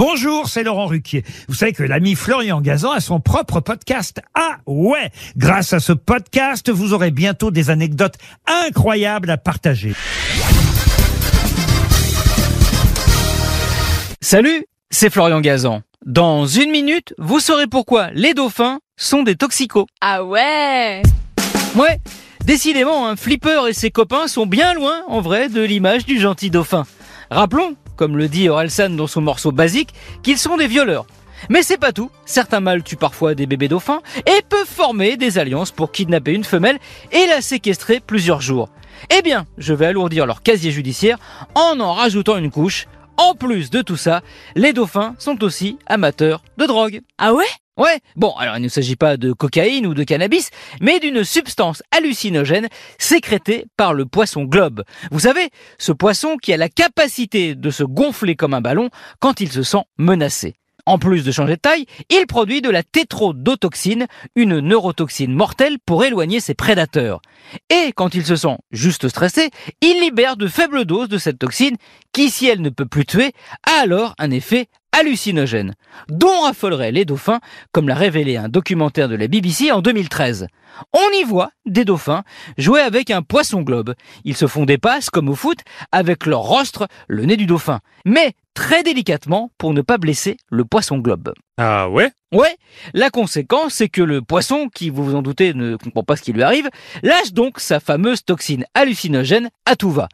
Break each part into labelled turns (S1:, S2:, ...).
S1: Bonjour, c'est Laurent Ruquier. Vous savez que l'ami Florian Gazan a son propre podcast. Ah ouais Grâce à ce podcast, vous aurez bientôt des anecdotes incroyables à partager.
S2: Salut, c'est Florian Gazan. Dans une minute, vous saurez pourquoi les dauphins sont des toxicos.
S3: Ah ouais
S2: Ouais, décidément, un flipper et ses copains sont bien loin, en vrai, de l'image du gentil dauphin. Rappelons, comme le dit Orelsan dans son morceau basique, qu'ils sont des violeurs. Mais c'est pas tout, certains mâles tuent parfois des bébés dauphins et peuvent former des alliances pour kidnapper une femelle et la séquestrer plusieurs jours. Eh bien, je vais alourdir leur casier judiciaire en en rajoutant une couche. En plus de tout ça, les dauphins sont aussi amateurs de drogue.
S3: Ah ouais?
S2: Ouais, bon, alors il ne s'agit pas de cocaïne ou de cannabis, mais d'une substance hallucinogène sécrétée par le poisson globe. Vous savez, ce poisson qui a la capacité de se gonfler comme un ballon quand il se sent menacé. En plus de changer de taille, il produit de la tétrodotoxine, une neurotoxine mortelle pour éloigner ses prédateurs. Et quand il se sent juste stressé, il libère de faibles doses de cette toxine qui, si elle ne peut plus tuer, a alors un effet hallucinogène, dont raffoleraient les dauphins, comme l'a révélé un documentaire de la BBC en 2013. On y voit des dauphins jouer avec un poisson globe. Ils se font des passes, comme au foot, avec leur rostre, le nez du dauphin, mais très délicatement pour ne pas blesser le poisson globe.
S1: Ah ouais?
S2: Ouais, la conséquence, c'est que le poisson, qui vous vous en doutez ne comprend pas ce qui lui arrive, lâche donc sa fameuse toxine hallucinogène à tout va.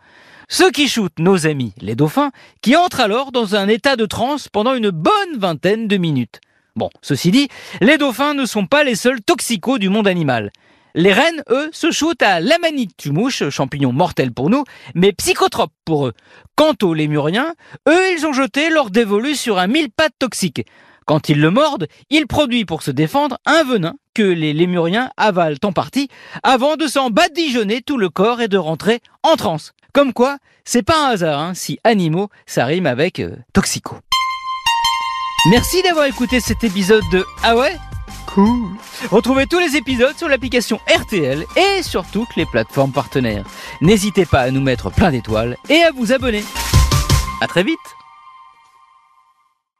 S2: Ce qui shootent nos amis, les dauphins, qui entrent alors dans un état de transe pendant une bonne vingtaine de minutes. Bon, ceci dit, les dauphins ne sont pas les seuls toxicos du monde animal. Les rennes, eux, se shootent à l'amanite mouche, champignon mortel pour nous, mais psychotrope pour eux. Quant aux lémuriens, eux, ils ont jeté leur dévolu sur un mille pattes toxique. Quand ils le mordent, il produit pour se défendre un venin que les lémuriens avalent en partie avant de s'en badigeonner tout le corps et de rentrer en transe. Comme quoi, c'est pas un hasard hein, si animaux, ça rime avec euh, toxico. Merci d'avoir écouté cet épisode de Ah ouais? Cool. Retrouvez tous les épisodes sur l'application RTL et sur toutes les plateformes partenaires. N'hésitez pas à nous mettre plein d'étoiles et à vous abonner. À très vite